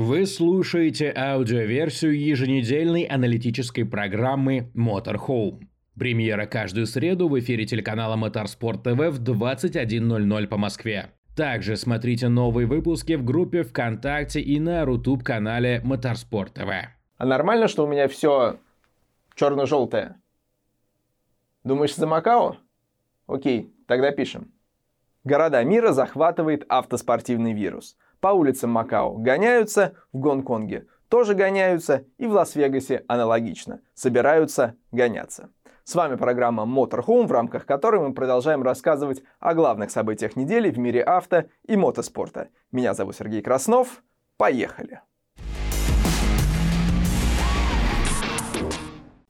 Вы слушаете аудиоверсию еженедельной аналитической программы Motorhome. Премьера каждую среду в эфире телеканала Моторспорт ТВ в 21.00 по Москве. Также смотрите новые выпуски в группе ВКонтакте и на Рутуб-канале Моторспорт ТВ. А нормально, что у меня все черно-желтое? Думаешь, за Макао? Окей, тогда пишем. Города мира захватывает автоспортивный вирус. По улицам Макао гоняются, в Гонконге тоже гоняются и в Лас-Вегасе аналогично. Собираются гоняться. С вами программа Motorhome, в рамках которой мы продолжаем рассказывать о главных событиях недели в мире авто и мотоспорта. Меня зовут Сергей Краснов. Поехали!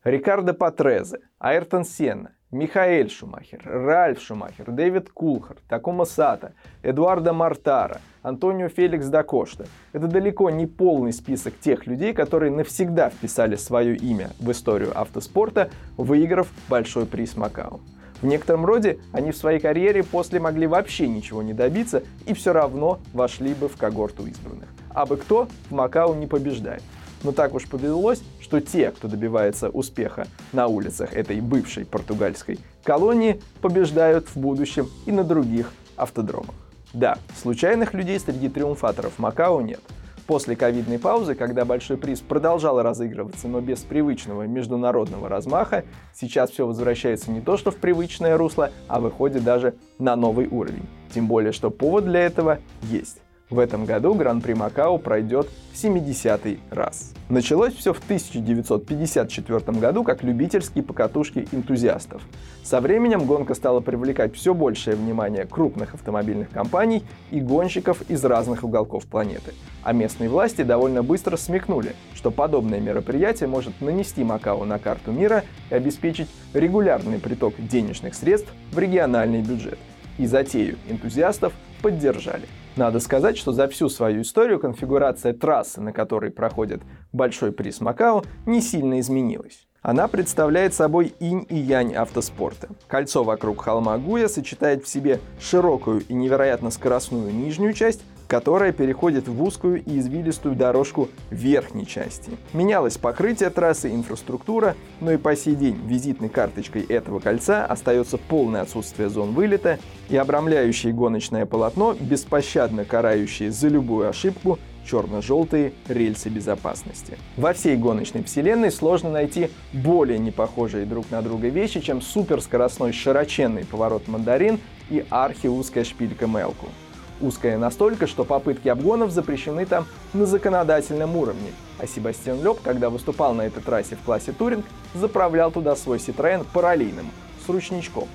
Рикардо Патрезе, Айртон Сенна, Михаэль Шумахер, Ральф Шумахер, Дэвид Кулхар, Такома Сата, Эдуардо Мартара, Антонио Феликс да Кошта. Это далеко не полный список тех людей, которые навсегда вписали свое имя в историю автоспорта, выиграв большой приз Макао. В некотором роде они в своей карьере после могли вообще ничего не добиться и все равно вошли бы в когорту избранных. А бы кто в Макао не побеждает. Но так уж повелось, что те, кто добивается успеха на улицах этой бывшей португальской колонии, побеждают в будущем и на других автодромах. Да, случайных людей среди триумфаторов Макао нет. После ковидной паузы, когда большой приз продолжал разыгрываться, но без привычного международного размаха, сейчас все возвращается не то что в привычное русло, а выходит даже на новый уровень. Тем более, что повод для этого есть. В этом году Гран-при Макао пройдет в 70-й раз. Началось все в 1954 году как любительские покатушки энтузиастов. Со временем гонка стала привлекать все большее внимание крупных автомобильных компаний и гонщиков из разных уголков планеты. А местные власти довольно быстро смекнули, что подобное мероприятие может нанести Макао на карту мира и обеспечить регулярный приток денежных средств в региональный бюджет. И затею энтузиастов поддержали. Надо сказать, что за всю свою историю конфигурация трассы, на которой проходит большой приз Макао, не сильно изменилась. Она представляет собой инь и янь автоспорта. Кольцо вокруг холма Гуя сочетает в себе широкую и невероятно скоростную нижнюю часть которая переходит в узкую и извилистую дорожку верхней части. Менялось покрытие трассы, инфраструктура, но и по сей день визитной карточкой этого кольца остается полное отсутствие зон вылета и обрамляющее гоночное полотно, беспощадно карающее за любую ошибку черно-желтые рельсы безопасности. Во всей гоночной вселенной сложно найти более непохожие друг на друга вещи, чем суперскоростной широченный поворот мандарин и архиузкая шпилька Мелку. Узкая настолько, что попытки обгонов запрещены там на законодательном уровне. А Себастьян Лёб, когда выступал на этой трассе в классе Туринг, заправлял туда свой Citroёn параллельным, с ручничком.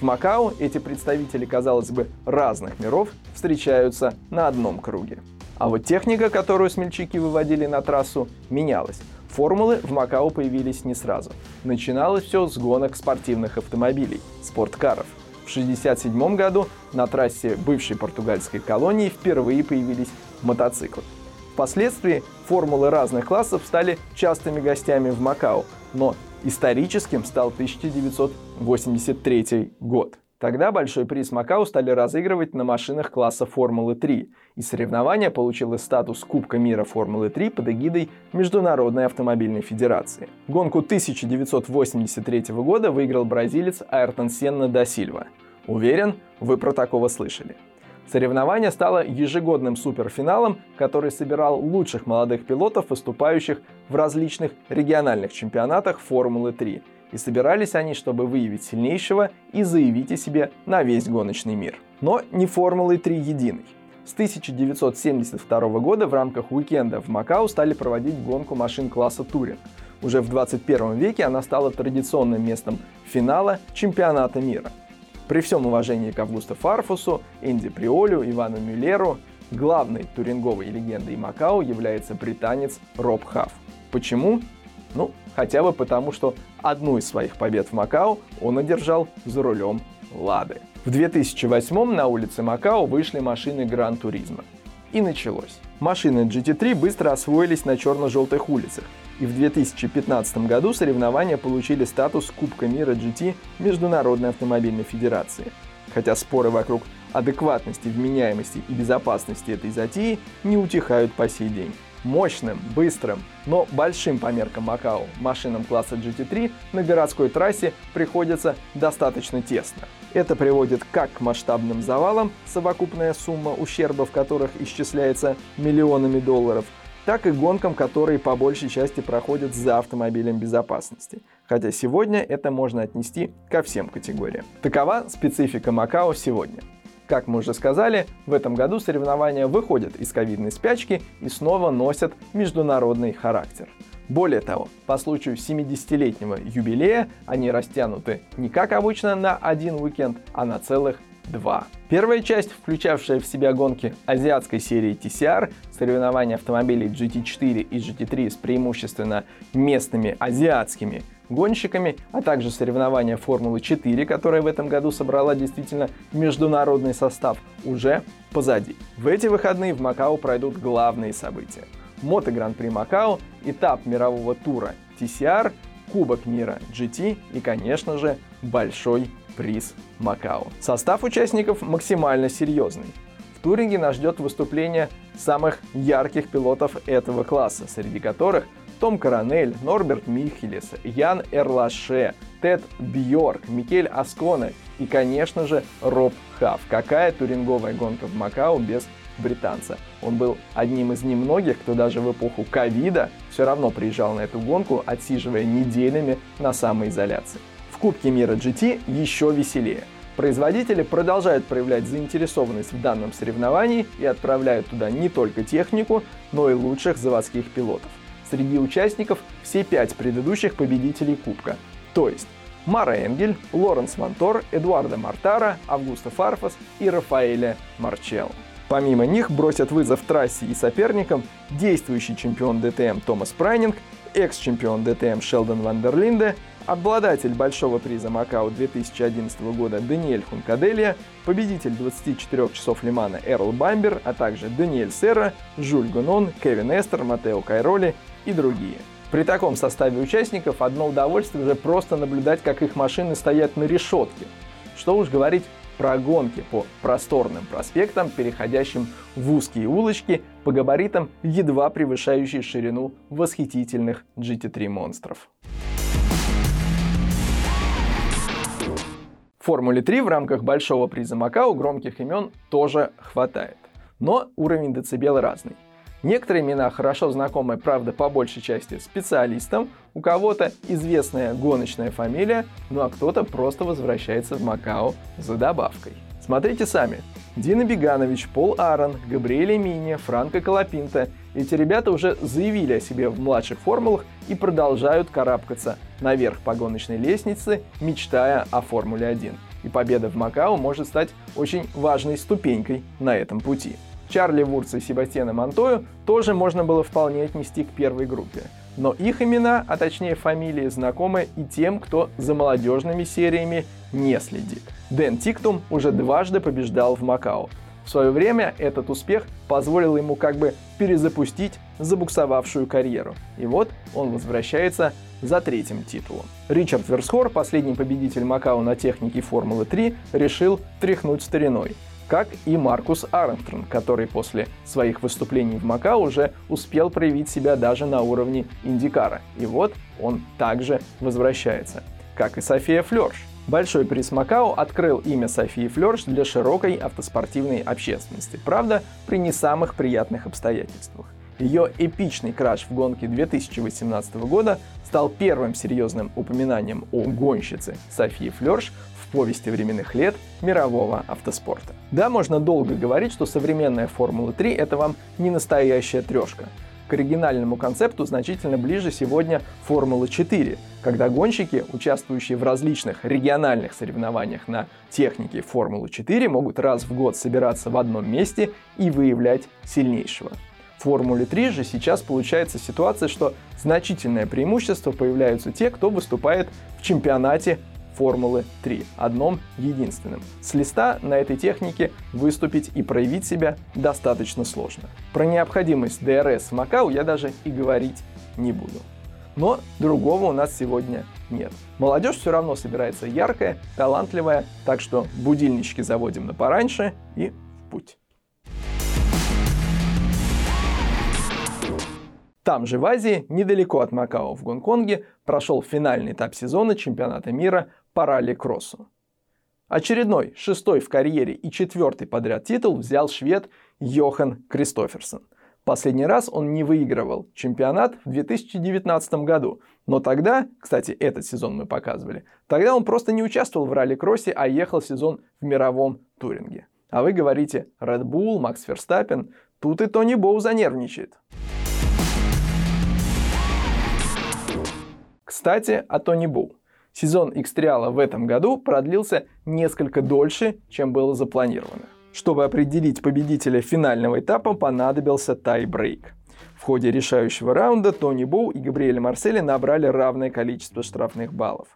В Макао эти представители, казалось бы, разных миров встречаются на одном круге. А вот техника, которую смельчаки выводили на трассу, менялась. Формулы в Макао появились не сразу. Начиналось все с гонок спортивных автомобилей, спорткаров – в 1967 году на трассе бывшей португальской колонии впервые появились мотоциклы. Впоследствии формулы разных классов стали частыми гостями в Макао, но историческим стал 1983 год. Тогда большой приз Макао стали разыгрывать на машинах класса Формулы-3, и соревнование получило статус Кубка мира Формулы-3 под эгидой Международной автомобильной федерации. Гонку 1983 года выиграл бразилец Айртон Сенна да Сильва. Уверен, вы про такого слышали. Соревнование стало ежегодным суперфиналом, который собирал лучших молодых пилотов, выступающих в различных региональных чемпионатах Формулы-3 и собирались они, чтобы выявить сильнейшего и заявить о себе на весь гоночный мир. Но не Формулой 3 единой. С 1972 года в рамках уикенда в Макао стали проводить гонку машин класса Туринг. Уже в 21 веке она стала традиционным местом финала чемпионата мира. При всем уважении к Августу Фарфусу, Энди Приолю, Ивану Мюллеру, главной туринговой легендой Макао является британец Роб Хафф. Почему? Ну, хотя бы потому, что одну из своих побед в Макао он одержал за рулем Лады. В 2008 на улице Макао вышли машины Гран Туризма. И началось. Машины GT3 быстро освоились на черно-желтых улицах, и в 2015 году соревнования получили статус Кубка мира GT Международной автомобильной федерации. Хотя споры вокруг адекватности, вменяемости и безопасности этой затеи не утихают по сей день. Мощным, быстрым, но большим по меркам Макао машинам класса GT3 на городской трассе приходится достаточно тесно. Это приводит как к масштабным завалам, совокупная сумма ущерба в которых исчисляется миллионами долларов, так и гонкам, которые по большей части проходят за автомобилем безопасности. Хотя сегодня это можно отнести ко всем категориям. Такова специфика Макао сегодня. Как мы уже сказали, в этом году соревнования выходят из ковидной спячки и снова носят международный характер. Более того, по случаю 70-летнего юбилея они растянуты не как обычно на один уикенд, а на целых два. Первая часть, включавшая в себя гонки азиатской серии TCR, соревнования автомобилей GT4 и GT3 с преимущественно местными азиатскими гонщиками, а также соревнования Формулы-4, которая в этом году собрала действительно международный состав, уже позади. В эти выходные в Макао пройдут главные события. Мото Гран-при Макао, этап мирового тура TCR, Кубок мира GT и, конечно же, большой приз Макао. Состав участников максимально серьезный. В Туринге нас ждет выступление самых ярких пилотов этого класса, среди которых том Коронель, Норберт Михелес, Ян Эрлаше, Тед Бьорк, Микель Асконе и, конечно же, Роб Хав. Какая туринговая гонка в Макао без британца. Он был одним из немногих, кто даже в эпоху ковида все равно приезжал на эту гонку, отсиживая неделями на самоизоляции. В Кубке мира GT еще веселее. Производители продолжают проявлять заинтересованность в данном соревновании и отправляют туда не только технику, но и лучших заводских пилотов. Среди участников все пять предыдущих победителей Кубка. То есть Маро Энгель, Лоренс Вантор, Эдоардо Мортара, Аугусто Фарфус и Раффаэле Марчелло. Помимо них бросят вызов трассе и соперникам действующий чемпион ДТМ Томас Прайнинг, экс-чемпион ДТМ Шелдон ван дер Линде, обладатель большого приза Макао 2011 года Даниэль Хункаделья, победитель 24 часов Ле-Мана Эрл Бамбер, а также Даниэль Серра, Жюль Гунон, Кевин Эстр, Маттео Кайроли и другие. При таком составе участников одно удовольствие уже просто наблюдать, как их машины стоят на решетке. Что уж говорить про гонки по просторным проспектам, переходящим в узкие улочки, по габаритам, едва превышающие ширину восхитительных GT3 монстров. Формуле 3 в рамках большого приза Макао громких имен тоже хватает. Но уровень децибел разный. Некоторые имена хорошо знакомы, правда, по большей части специалистам, у кого-то известная гоночная фамилия, ну а кто-то просто возвращается в Макао за добавкой. Смотрите сами. Дина Беганович, Пол Аарон, Габриэль Мини, Франко Колопинто. Эти ребята уже заявили о себе в младших формулах и продолжают карабкаться наверх по гоночной лестнице, мечтая о Формуле 1. И победа в Макао может стать очень важной ступенькой на этом пути. Чарли Вурца и Себастьяна Монтою тоже можно было вполне отнести к первой группе. Но их имена, а точнее фамилии, знакомы и тем, кто за молодежными сериями не следит. Дэн Тиктум уже дважды побеждал в Макао. В свое время этот успех позволил ему как бы перезапустить забуксовавшую карьеру. И вот он возвращается за третьим титулом. Ричард Версхор, последний победитель Макао на технике Формулы 3, решил тряхнуть стариной как и Маркус Армстронг, который после своих выступлений в Макао уже успел проявить себя даже на уровне Индикара. И вот он также возвращается, как и София Флерш. Большой приз Макао открыл имя Софии Флерш для широкой автоспортивной общественности, правда, при не самых приятных обстоятельствах. Ее эпичный краш в гонке 2018 года стал первым серьезным упоминанием о гонщице Софии Флерш повести временных лет мирового автоспорта. Да, можно долго говорить, что современная Формула-3 это вам не настоящая трешка. К оригинальному концепту значительно ближе сегодня Формула-4, когда гонщики, участвующие в различных региональных соревнованиях на технике Формулы-4, могут раз в год собираться в одном месте и выявлять сильнейшего. В Формуле 3 же сейчас получается ситуация, что значительное преимущество появляются те, кто выступает в чемпионате Формулы 3, одном единственном. С листа на этой технике выступить и проявить себя достаточно сложно. Про необходимость ДРС в Макау я даже и говорить не буду. Но другого у нас сегодня нет. Молодежь все равно собирается яркая, талантливая, так что будильнички заводим на пораньше и в путь. Там же в Азии, недалеко от Макао в Гонконге, прошел финальный этап сезона чемпионата мира по ралли-кроссу. Очередной, шестой в карьере и четвертый подряд титул взял швед Йохан Кристоферсон. Последний раз он не выигрывал чемпионат в 2019 году. Но тогда, кстати, этот сезон мы показывали, тогда он просто не участвовал в ралли-кроссе, а ехал сезон в мировом туринге. А вы говорите Red Bull, Макс Ферстаппен, тут и Тони Боу занервничает. Кстати, о Тони Боу. Сезон X-Trial в этом году продлился несколько дольше, чем было запланировано. Чтобы определить победителя финального этапа, понадобился тай-брейк. В ходе решающего раунда Тони Боу и Габриэль Марсели набрали равное количество штрафных баллов.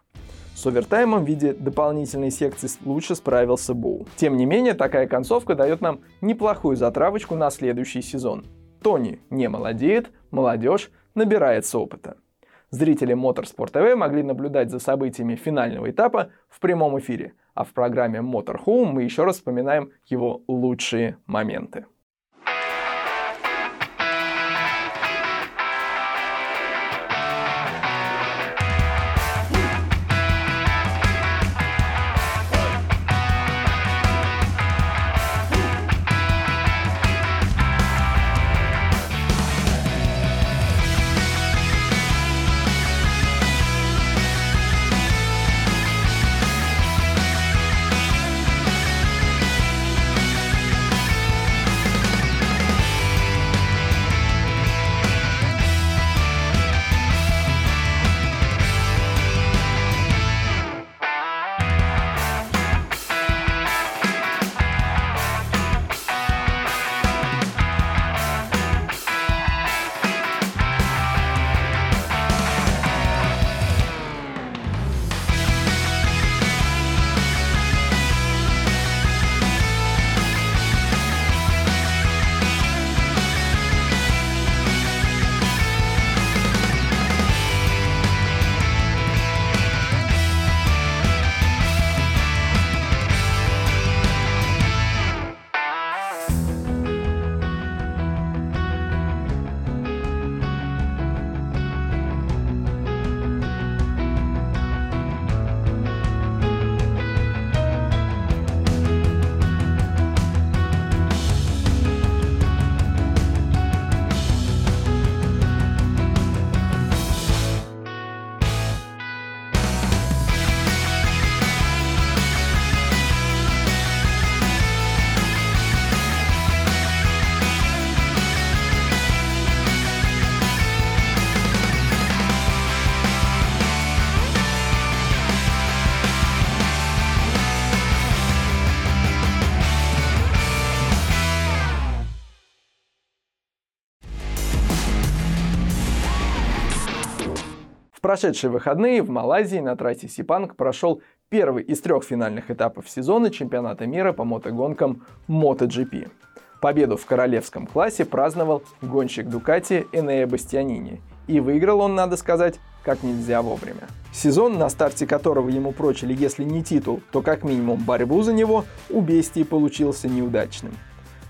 С овертаймом в виде дополнительной секции лучше справился Боу. Тем не менее, такая концовка дает нам неплохую затравочку на следующий сезон. Тони не молодеет, молодежь набирается опыта. Зрители Motorsport TV могли наблюдать за событиями финального этапа в прямом эфире, а в программе Motorhome мы еще раз вспоминаем его лучшие моменты. Прошедшие выходные в Малайзии на трассе Сипанг прошел первый из трех финальных этапов сезона чемпионата мира по мотогонкам MotoGP. Победу в королевском классе праздновал гонщик Дукати Энея Бастианини. И выиграл он, надо сказать, как нельзя вовремя. Сезон, на старте которого ему прочили, если не титул, то как минимум борьбу за него, у Бестии получился неудачным.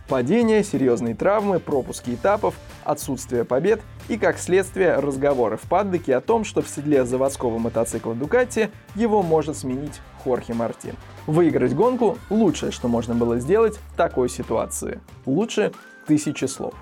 Падения, серьезные травмы, пропуски этапов, отсутствие побед и, как следствие, разговоры в паддоке о том, что в седле заводского мотоцикла Дукати его может сменить Хорхе Мартин. Выиграть гонку – лучшее, что можно было сделать в такой ситуации. Лучше тысячи слов.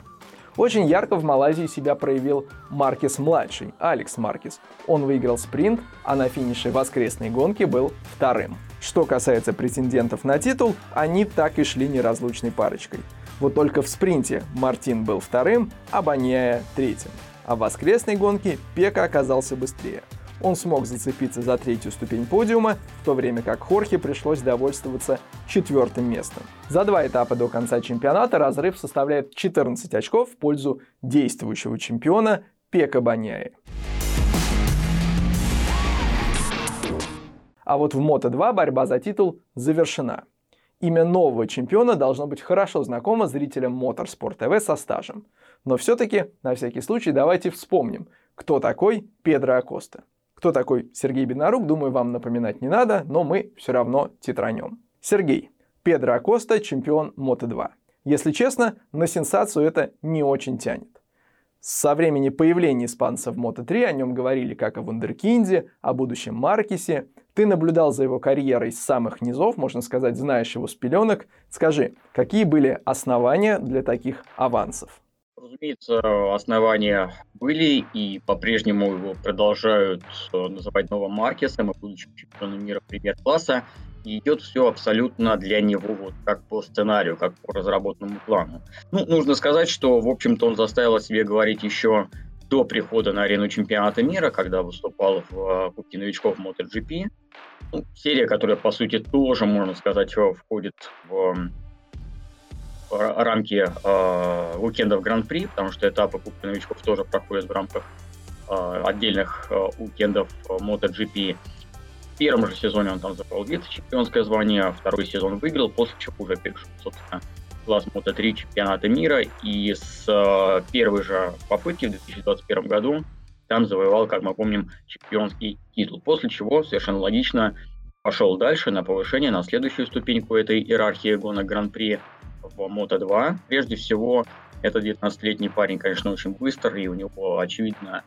Очень ярко в Малайзии себя проявил Маркес-младший, Алекс Маркес. Он выиграл спринт, а на финише воскресной гонки был вторым. Что касается претендентов на титул, они так и шли неразлучной парочкой. Вот только в спринте Мартин был вторым, а Баньяя третьим. А в воскресной гонке Пека оказался быстрее. Он смог зацепиться за третью ступень подиума, в то время как Хорхе пришлось довольствоваться четвертым местом. За два этапа до конца чемпионата разрыв составляет 14 очков в пользу действующего чемпиона Пека Баньяи. А вот в Мото-2 борьба за титул завершена. Имя нового чемпиона должно быть хорошо знакомо зрителям Motorsport TV со стажем. Но все-таки, на всякий случай, давайте вспомним, кто такой Педро Акоста. Кто такой Сергей Беднорук, думаю, вам напоминать не надо, но мы все равно титранем. Сергей. Педро Акоста, чемпион Мото-2. Если честно, на сенсацию это не очень тянет. Со времени появления испанца в Мото-3 о нем говорили как о вундеркинде, о будущем Маркисе. Ты наблюдал за его карьерой с самых низов, можно сказать, знаешь его с пеленок. Скажи, какие были основания для таких авансов? Разумеется, основания были и по-прежнему его продолжают э, называть новым Маркесом и будущим чемпионом мира премьер-класса. И идет все абсолютно для него вот как по сценарию, как по разработанному плану. Ну, нужно сказать, что, в общем-то, он заставил о себе говорить еще до прихода на арену чемпионата мира, когда выступал в э, Кубке новичков MotoGP. Ну, серия, которая, по сути, тоже, можно сказать, входит в рамки э, Гран-при, потому что этапы Кубка новичков тоже проходят в рамках э, отдельных э, уикендов э, MotoGP. В первом же сезоне он там забрал вице-чемпионское звание, второй сезон выиграл, после чего уже перешел, собственно, класс Мото-3 чемпионата мира, и с э, первой же попытки в 2021 году там завоевал, как мы помним, чемпионский титул. После чего, совершенно логично, пошел дальше на повышение, на следующую ступеньку этой иерархии гонок Гран-при – в Moto2. Прежде всего, этот 19-летний парень, конечно, очень быстрый, и у него, очевидно,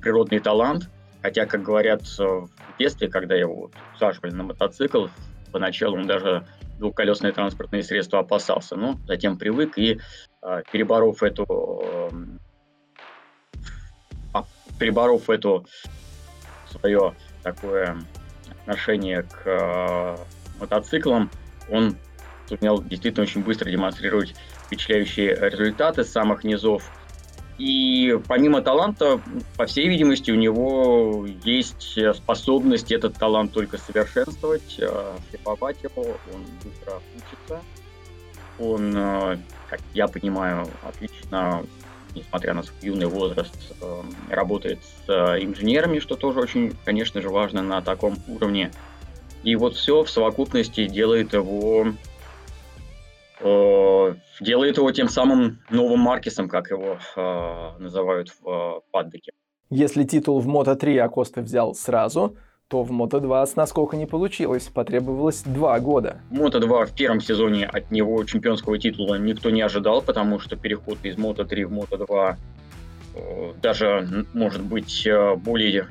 природный талант. Хотя, как говорят в детстве, когда его усаживали на мотоцикл, поначалу он даже двухколесные транспортные средства опасался, но затем привык и, а, переборов эту, а, переборов эту свое такое отношение к а, мотоциклам, он сумел действительно очень быстро демонстрировать впечатляющие результаты с самых низов. И помимо таланта, по всей видимости, у него есть способность этот талант только совершенствовать, э, шлифовать его, он быстро учится. Он, э, как я понимаю, отлично, несмотря на свой юный возраст, э, работает с инженерами, что тоже очень, конечно же, важно на таком уровне. И вот все в совокупности делает его Э, делает его тем самым новым Маркесом, как его э, называют в э, паддеке. Если титул в Мото-3 Акоста взял сразу, то в Мото-2 с насколько не получилось, потребовалось два года. Мото-2 в первом сезоне от него чемпионского титула никто не ожидал, потому что переход из Мото-3 в Мото-2 э, даже, может быть, э, более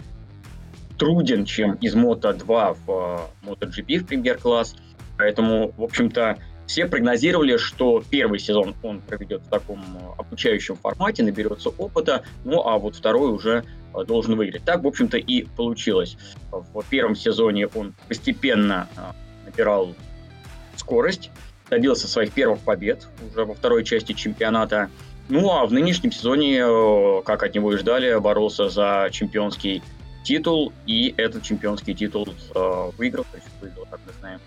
труден, чем из Мото-2 в MotoGP в премьер-класс. Поэтому, в общем-то, все прогнозировали, что первый сезон он проведет в таком э, обучающем формате, наберется опыта, ну а вот второй уже э, должен выиграть. Так, в общем-то, и получилось. В первом сезоне он постепенно э, набирал скорость, добился своих первых побед уже во второй части чемпионата. Ну а в нынешнем сезоне, как от него и ждали, боролся за чемпионский титул, и этот чемпионский титул выиграл, то есть выиграл, как мы знаем,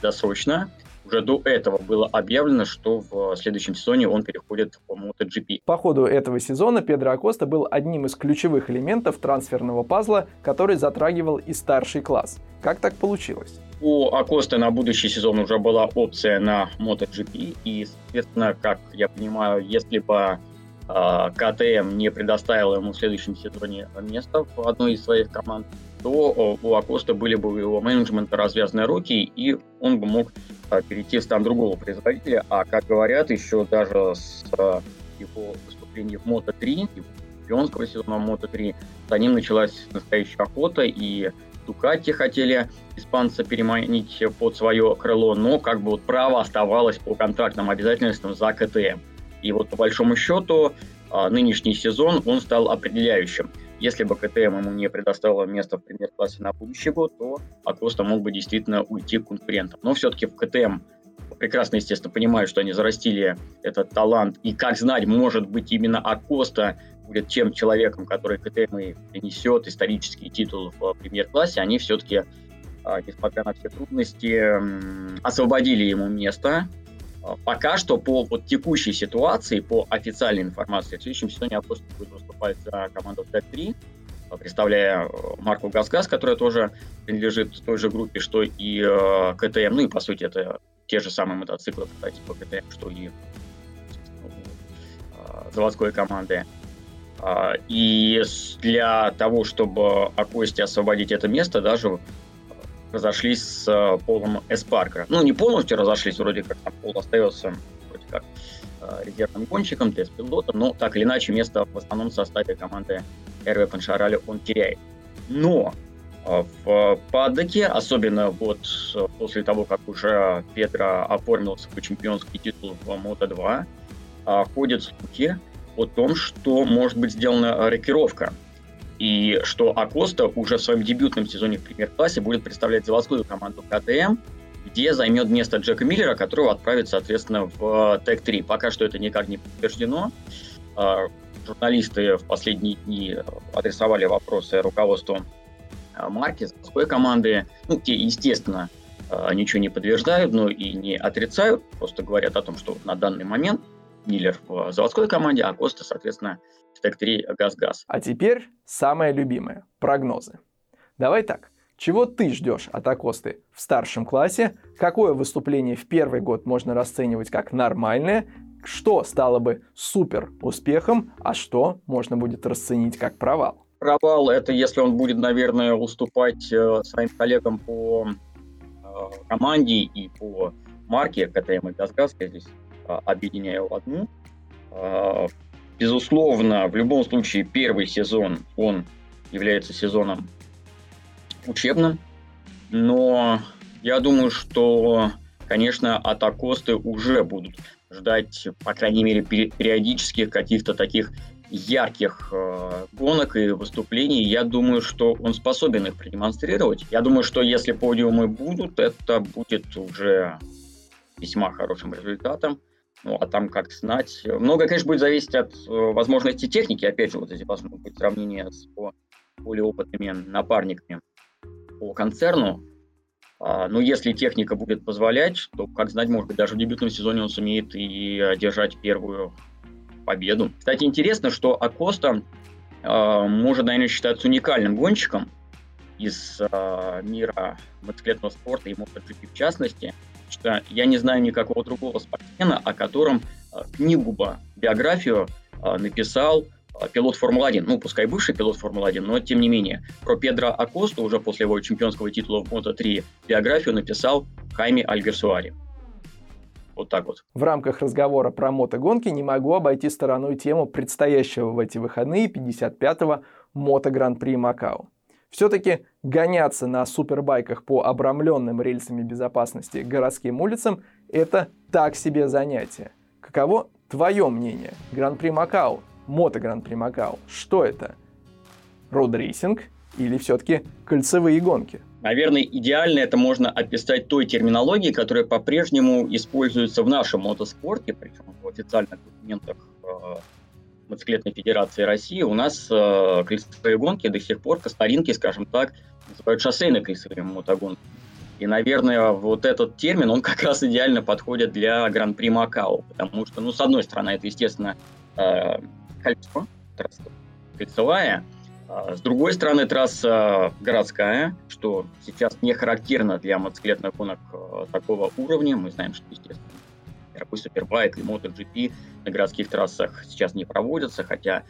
досрочно уже до этого было объявлено, что в следующем сезоне он переходит в MotoGP. По ходу этого сезона Педро Акоста был одним из ключевых элементов трансферного пазла, который затрагивал и старший класс. Как так получилось? У Акоста на будущий сезон уже была опция на MotoGP, и, соответственно, как я понимаю, если бы а, КТМ не предоставил ему в следующем сезоне место в одной из своих команд, то у Акоста были бы у его менеджмента развязаны руки, и он бы мог перейти в стан другого производителя. А, как говорят, еще даже с а, его выступления в Мото-3, чемпионского сезона Мото-3, за ним началась настоящая охота, и Дукати хотели испанца переманить под свое крыло, но как бы вот право оставалось по контрактным обязательствам за КТМ. И вот по большому счету а, нынешний сезон он стал определяющим. Если бы КТМ ему не предоставила место в премьер-классе на будущий год, то Акоста мог бы действительно уйти к конкурентам. Но все-таки в КТМ прекрасно, естественно, понимают, что они зарастили этот талант. И как знать, может быть, именно Акоста будет тем человеком, который КТМ и принесет исторический титул в премьер-классе. Они все-таки, а, несмотря на все трудности, освободили ему место пока что по вот текущей ситуации, по официальной информации, в следующем сезоне Апостол будет выступать за команду Т3, а, представляя э, марку ГАЗ-ГАЗ, которая тоже принадлежит той же группе, что и э, КТМ. Ну и, по сути, это те же самые мотоциклы, по КТМ, что и э, заводской команды. А, и для того, чтобы Акосте освободить это место, даже разошлись с Полом Эспаркера. Ну, не полностью разошлись, вроде как там Пол остается вроде как резервным гонщиком, тест-пилотом, но так или иначе место в основном составе команды РВ Паншарали он теряет. Но а, в падоке, особенно вот э, после того, как уже Петра оформил свой чемпионский титул в Мото-2, а, ходят слухи о том, что может быть сделана рокировка. И что Акоста уже в своем дебютном сезоне в премьер-классе будет представлять заводскую команду КТМ, где займет место Джека Миллера, которого отправит, соответственно, в ТЭК-3. Пока что это никак не подтверждено. А, журналисты в последние дни адресовали вопросы руководству а, марки, заводской команды. Ну, те, естественно, а, ничего не подтверждают, но и не отрицают, просто говорят о том, что на данный момент Миллер в заводской команде, а Коста, соответственно, в ТЭК-3 газ-газ. А теперь самое любимое – прогнозы. Давай так. Чего ты ждешь от Акосты в старшем классе? Какое выступление в первый год можно расценивать как нормальное? Что стало бы супер успехом, а что можно будет расценить как провал? провал это если он будет, наверное, уступать э, своим коллегам по э, команде и по марке КТМ и Газгаз, я здесь э, объединяю в одну. Э, безусловно, в любом случае первый сезон, он является сезоном учебным, но я думаю, что, конечно, от Акосты уже будут ждать, по крайней мере, периодических каких-то таких ярких э, гонок и выступлений. Я думаю, что он способен их продемонстрировать. Я думаю, что если подиумы будут, это будет уже весьма хорошим результатом. Ну, а там, как знать, многое, конечно, будет зависеть от э, возможности техники. Опять же, вот здесь должно быть сравнение с более опытными напарниками по концерну. А, но если техника будет позволять, то, как знать, может быть, даже в дебютном сезоне он сумеет и одержать первую победу. Кстати, интересно, что Акоста э, может, наверное, считаться уникальным гонщиком из э, мира мотоциклетного спорта и MotoGP в частности, что я не знаю никакого другого спортсмена, о котором э, книгу бы, биографию э, написал э, пилот Формулы-1, ну, пускай бывший пилот Формулы-1, но тем не менее. Про Педро Акосту уже после его чемпионского титула в Мото-3 биографию написал Хайми Альгерсуари. Вот так вот. В рамках разговора про мотогонки не могу обойти стороной тему предстоящего в эти выходные 55-го Мото-гран-при Макао. Все-таки гоняться на супербайках по обрамленным рельсами безопасности городским улицам – это так себе занятие. Каково твое мнение? Гран-при Макао, Мото-гран-при Макао, что это? Родрейсинг или все-таки кольцевые гонки? Наверное, идеально это можно описать той терминологией, которая по-прежнему используется в нашем мотоспорте, причем в официальных документах э, Мотоциклетной Федерации России. У нас э, кольцевые гонки до сих пор по скажем так, называют шоссейные кольцевые мотогонки. И, наверное, вот этот термин, он как раз идеально подходит для Гран-при Макао, потому что, ну, с одной стороны, это, естественно, э, кольцо, трасса кольцевая, а, с другой стороны, трасса городская, что сейчас не характерно для мотоциклетных гонок а, такого уровня. Мы знаем, что, естественно, мировой супербайк и MotoGP на городских трассах сейчас не проводятся, хотя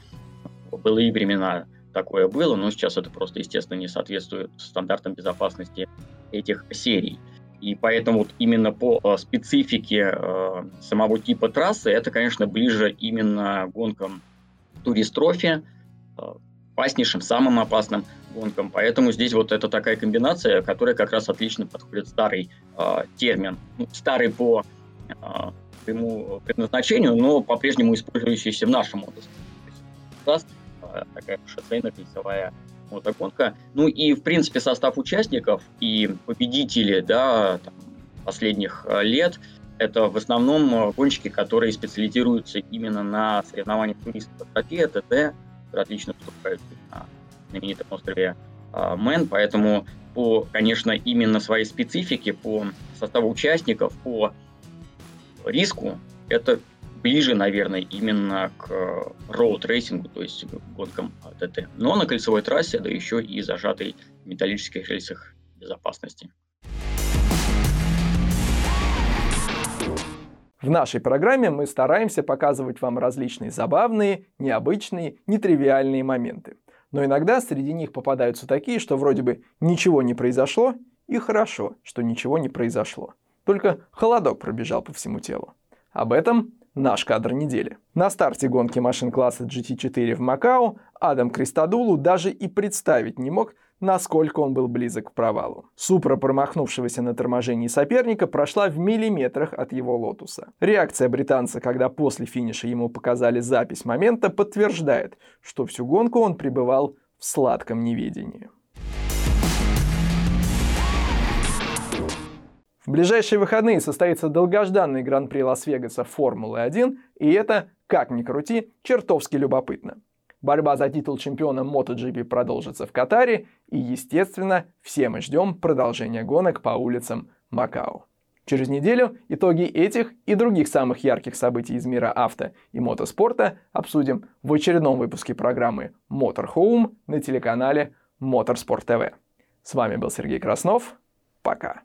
были и времена такое было, но сейчас это просто, естественно, не соответствует стандартам безопасности этих серий. И поэтому вот именно по а, специфике самого типа трассы это, конечно, ближе именно гонкам туристрофи, опаснейшим, самым опасным гонкам. Поэтому здесь вот это такая комбинация, которая как раз отлично подходит старый э, термин. Ну, старый по э, своему предназначению, но по-прежнему использующийся в нашем отрасли. Даст э, такая шоссейная рейсовая мотогонка. Ну и, в принципе, состав участников и победители да, там, последних лет это в основном гонщики, которые специализируются именно на соревнованиях Турист Трофи, ТТ, отлично выступают на знаменитом острове а, Мэн, поэтому по, конечно, именно своей специфике, по составу участников, по риску, это ближе, наверное, именно к роуд-рейсингу, то есть гонкам ТТ. Но на кольцевой трассе, да еще и зажатой металлических рельсах безопасности. В нашей программе мы стараемся показывать вам различные забавные, необычные, нетривиальные моменты. Но иногда среди них попадаются такие, что вроде бы ничего не произошло, и хорошо, что ничего не произошло. Только холодок пробежал по всему телу. Об этом наш кадр недели. На старте гонки машин класса GT4 в Макао Адам Кристадулу даже и представить не мог, насколько он был близок к провалу. Супра промахнувшегося на торможении соперника прошла в миллиметрах от его лотуса. Реакция британца, когда после финиша ему показали запись момента, подтверждает, что всю гонку он пребывал в сладком неведении. В ближайшие выходные состоится долгожданный Гран-при Лас-Вегаса Формулы-1, и это, как ни крути, чертовски любопытно. Борьба за титул чемпиона MotoGP продолжится в Катаре, и, естественно, все мы ждем продолжения гонок по улицам Макао. Через неделю итоги этих и других самых ярких событий из мира авто и мотоспорта обсудим в очередном выпуске программы Motor Home на телеканале Motorsport TV. С вами был Сергей Краснов. Пока.